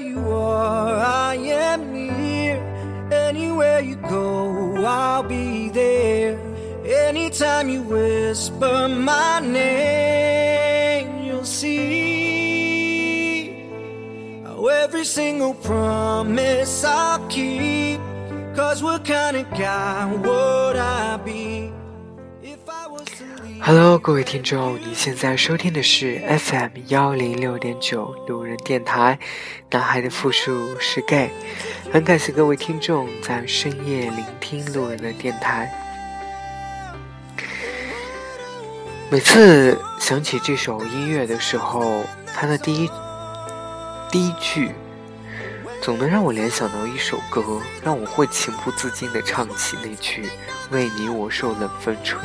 You are, I am near. Anywhere you go, I'll be there. Anytime you whisper my name, you'll see how every single promise I'll keep. Cause what kind of guy would I be Hello，各位听众，你现在收听的是 FM 幺零六点九路人电台。男孩的复数是 gay，很感谢各位听众在深夜聆听路人的电台。每次想起这首音乐的时候，它的第一第一句，总能让我联想到一首歌，让我会情不自禁的唱起那句“为你我受冷风吹”。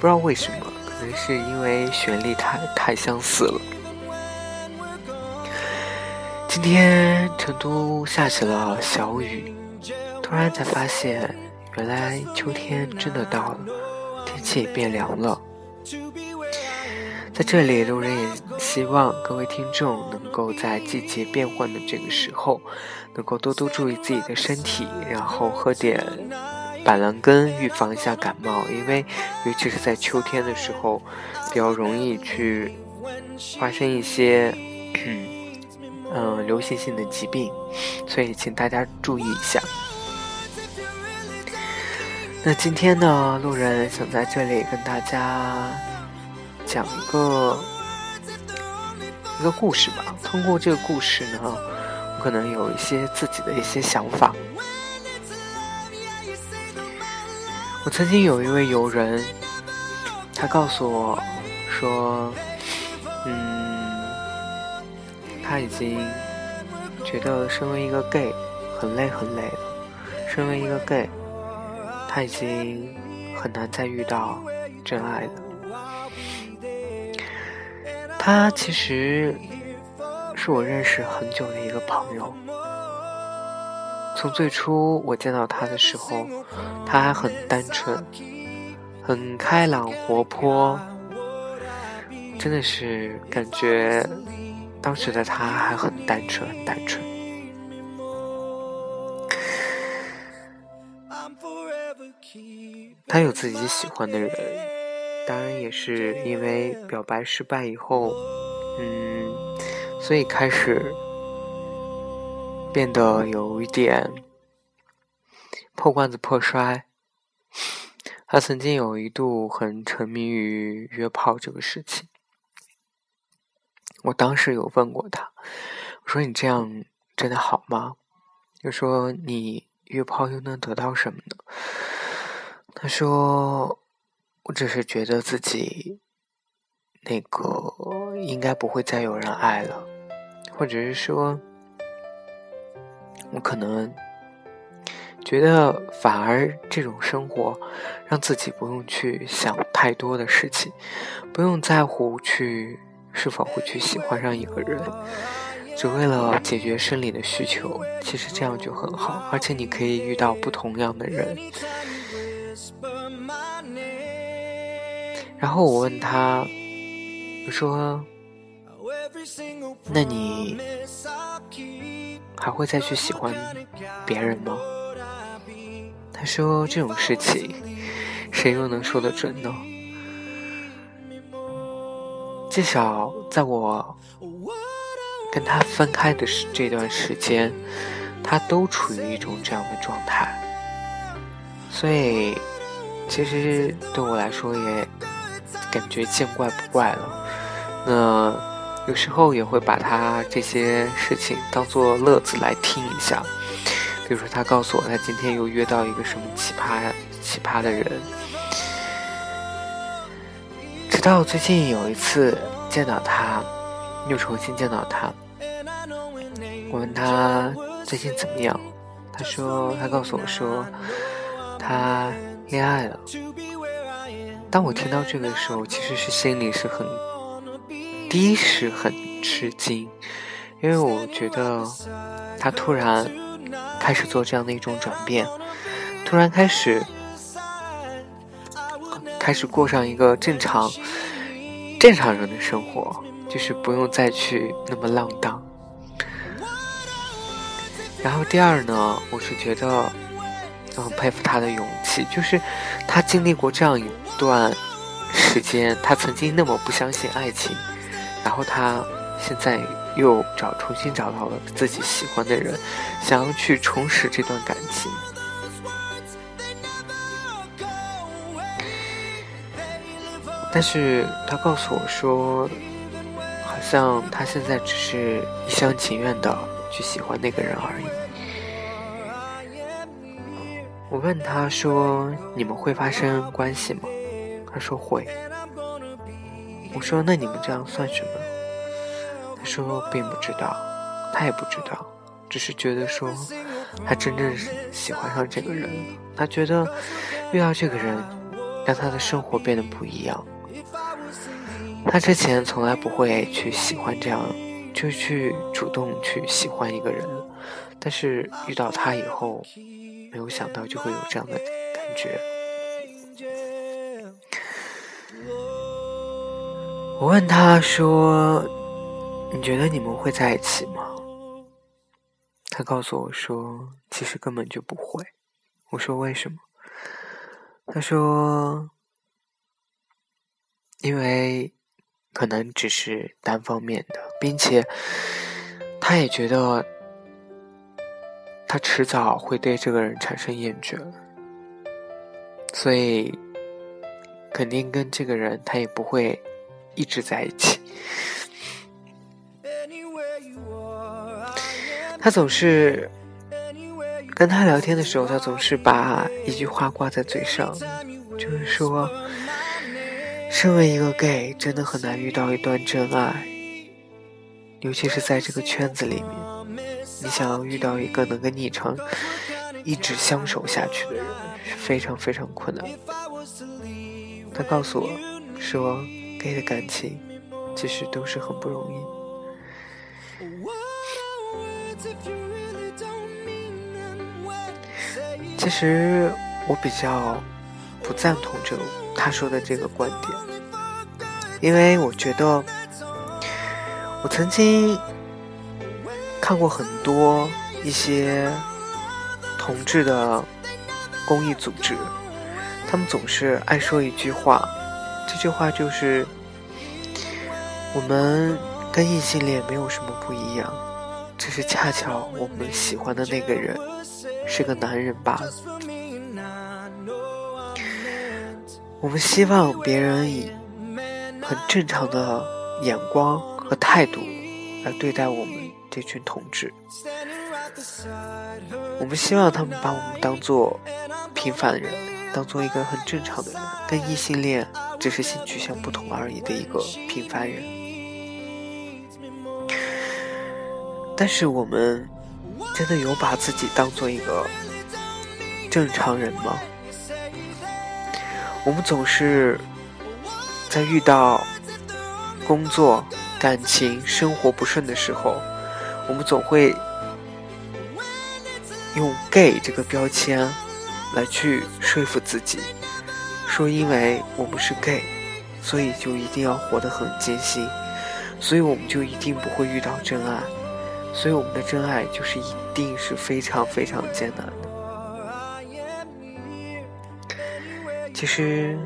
不知道为什么，可能是因为旋律太太相似了。今天成都下起了小雨，突然才发现，原来秋天真的到了，天气也变凉了。在这里，路人也希望各位听众能够在季节变换的这个时候，能够多多注意自己的身体，然后喝点板蓝根，预防一下感冒。因为尤其是在秋天的时候，比较容易去发生一些嗯流行性的疾病，所以请大家注意一下。那今天呢，路人想在这里跟大家讲一个一个故事吧。通过这个故事呢，我可能有一些自己的一些想法。我曾经有一位友人，他告诉我说，嗯，他已经觉得身为一个 gay 很累很累了。身为一个 gay。他已经很难再遇到真爱了。他其实是我认识很久的一个朋友。从最初我见到他的时候，他还很单纯，很开朗活泼，真的是感觉当时的他还很单纯，很单纯。他有自己喜欢的人，当然也是因为表白失败以后，嗯，所以开始变得有一点破罐子破摔。他曾经有一度很沉迷于约炮这个事情，我当时有问过他，我说你这样真的好吗？就说你约炮又能得到什么呢？他说：“我只是觉得自己那个应该不会再有人爱了，或者是说，我可能觉得反而这种生活让自己不用去想太多的事情，不用在乎去是否会去喜欢上一个人，只为了解决生理的需求。其实这样就很好，而且你可以遇到不同样的人。”然后我问他，我说：“那你还会再去喜欢别人吗？”他说：“这种事情，谁又能说得准呢？至少在我跟他分开的这段时间，他都处于一种这样的状态。所以，其实对我来说也。”感觉见怪不怪了，那有时候也会把他这些事情当做乐子来听一下。比如说，他告诉我他今天又约到一个什么奇葩奇葩的人。直到最近有一次见到他，又重新见到他，我问他最近怎么样，他说他告诉我说他恋爱了。当我听到这个时候，其实是心里是很，第一是很吃惊，因为我觉得他突然开始做这样的一种转变，突然开始开始过上一个正常正常人的生活，就是不用再去那么浪荡。然后第二呢，我是觉得我很佩服他的勇气，就是他经历过这样一段时间，他曾经那么不相信爱情，然后他现在又找重新找到了自己喜欢的人，想要去重拾这段感情。但是他告诉我说，好像他现在只是一厢情愿的去喜欢那个人而已。我问他说：“你们会发生关系吗？”他说会。我说：“那你们这样算什么？”他说：“并不知道，他也不知道，只是觉得说他真正喜欢上这个人了。他觉得遇到这个人，让他的生活变得不一样。”他之前从来不会去喜欢这样，就去主动去喜欢一个人，但是遇到他以后，没有想到就会有这样的感觉。我问他说：“你觉得你们会在一起吗？”他告诉我说：“其实根本就不会。”我说：“为什么？”他说：“因为。”可能只是单方面的，并且他也觉得他迟早会对这个人产生厌倦，所以肯定跟这个人他也不会一直在一起。他总是跟他聊天的时候，他总是把一句话挂在嘴上，就是说。身为一个 gay，真的很难遇到一段真爱，尤其是在这个圈子里面，你想要遇到一个能跟你长一直相守下去的人，是非常非常困难。他告诉我，说给的感情其实都是很不容易。其实我比较不赞同这他说的这个观点。因为我觉得，我曾经看过很多一些同志的公益组织，他们总是爱说一句话，这句话就是：“我们跟异性恋没有什么不一样，只是恰巧我们喜欢的那个人是个男人罢了。”我们希望别人以。很正常的眼光和态度来对待我们这群同志，我们希望他们把我们当做平凡人，当做一个很正常的人，跟异性恋只是性取向不同而已的一个平凡人。但是我们真的有把自己当做一个正常人吗？我们总是。在遇到工作、感情、生活不顺的时候，我们总会用 “gay” 这个标签来去说服自己，说因为我们是 gay，所以就一定要活得很艰辛，所以我们就一定不会遇到真爱，所以我们的真爱就是一定是非常非常艰难的。其实。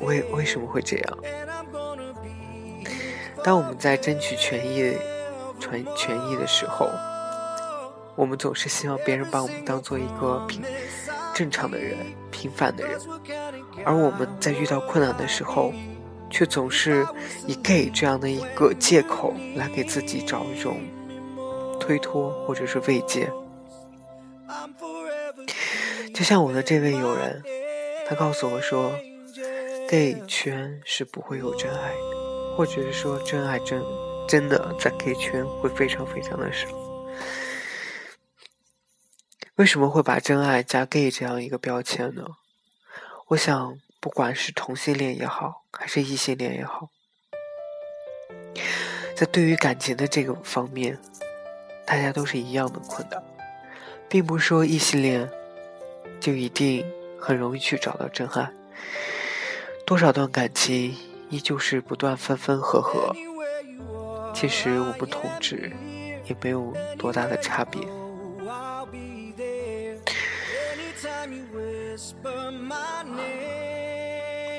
为为什么会这样？当我们在争取权益、权权益的时候，我们总是希望别人把我们当做一个平正常的人、平凡的人，而我们在遇到困难的时候，却总是以 gay 这样的一个借口来给自己找一种推脱或者是慰藉。就像我的这位友人，他告诉我说。gay 圈是不会有真爱的，或者是说真爱真真的在 gay 圈会非常非常的少。为什么会把真爱加 gay 这样一个标签呢？我想，不管是同性恋也好，还是异性恋也好，在对于感情的这个方面，大家都是一样的困难，并不是说异性恋就一定很容易去找到真爱。多少段感情依旧是不断分分合合，其实我们同志也没有多大的差别。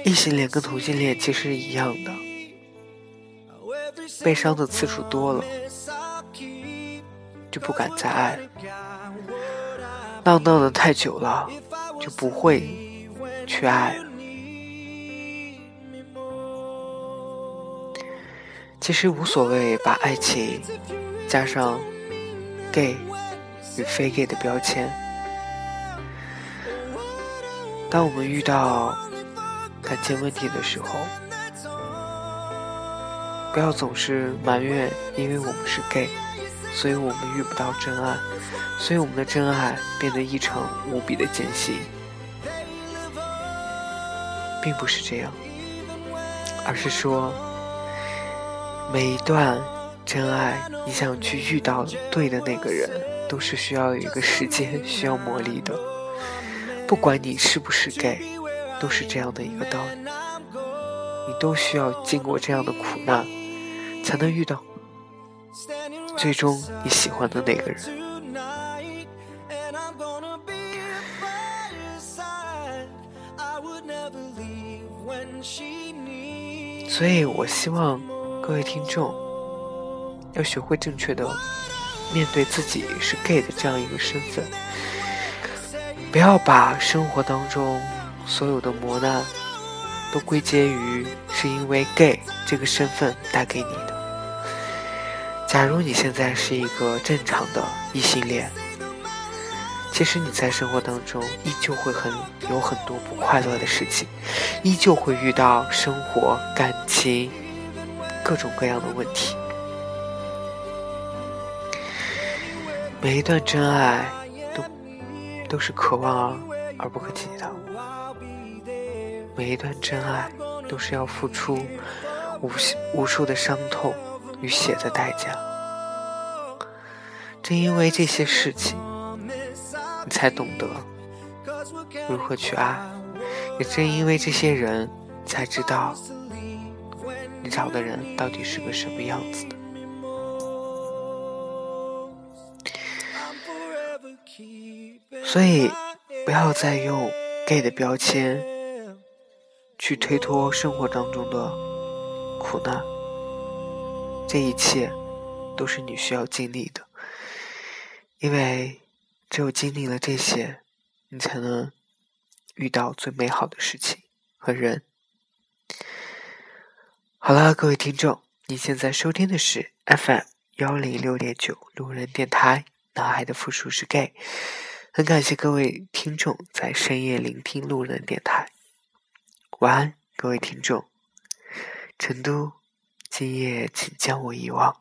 异性恋跟同性恋其实是一样的，悲伤的次数多了，就不敢再爱了；浪荡的太久了，就不会去爱了。其实无所谓，把爱情加上 gay 与非 gay 的标签。当我们遇到感情问题的时候，不要总是埋怨，因为我们是 gay，所以我们遇不到真爱，所以我们的真爱变得异常无比的艰辛，并不是这样，而是说。每一段真爱，你想去遇到对的那个人，都是需要有一个时间，需要磨砺的。不管你是不是 gay，都是这样的一个道理。你都需要经过这样的苦难，才能遇到最终你喜欢的那个人。所以我希望。各位听众，要学会正确的面对自己是 gay 的这样一个身份，不要把生活当中所有的磨难都归结于是因为 gay 这个身份带给你的。假如你现在是一个正常的异性恋，其实你在生活当中依旧会很有很多不快乐的事情，依旧会遇到生活感情。各种各样的问题，每一段真爱都是可望而而不可及的，每一段真爱都是要付出无无数的伤痛与血的代价。正因为这些事情，你才懂得如何去爱；也正因为这些人，才知道。你找的人到底是个什么样子的？所以，不要再用 gay 的标签去推脱生活当中的苦难。这一切都是你需要经历的，因为只有经历了这些，你才能遇到最美好的事情和人。好了，各位听众，你现在收听的是 FM 幺零六点九路人电台，男孩的复数是 gay。很感谢各位听众在深夜聆听路人电台。晚安，各位听众。成都，今夜请将我遗忘。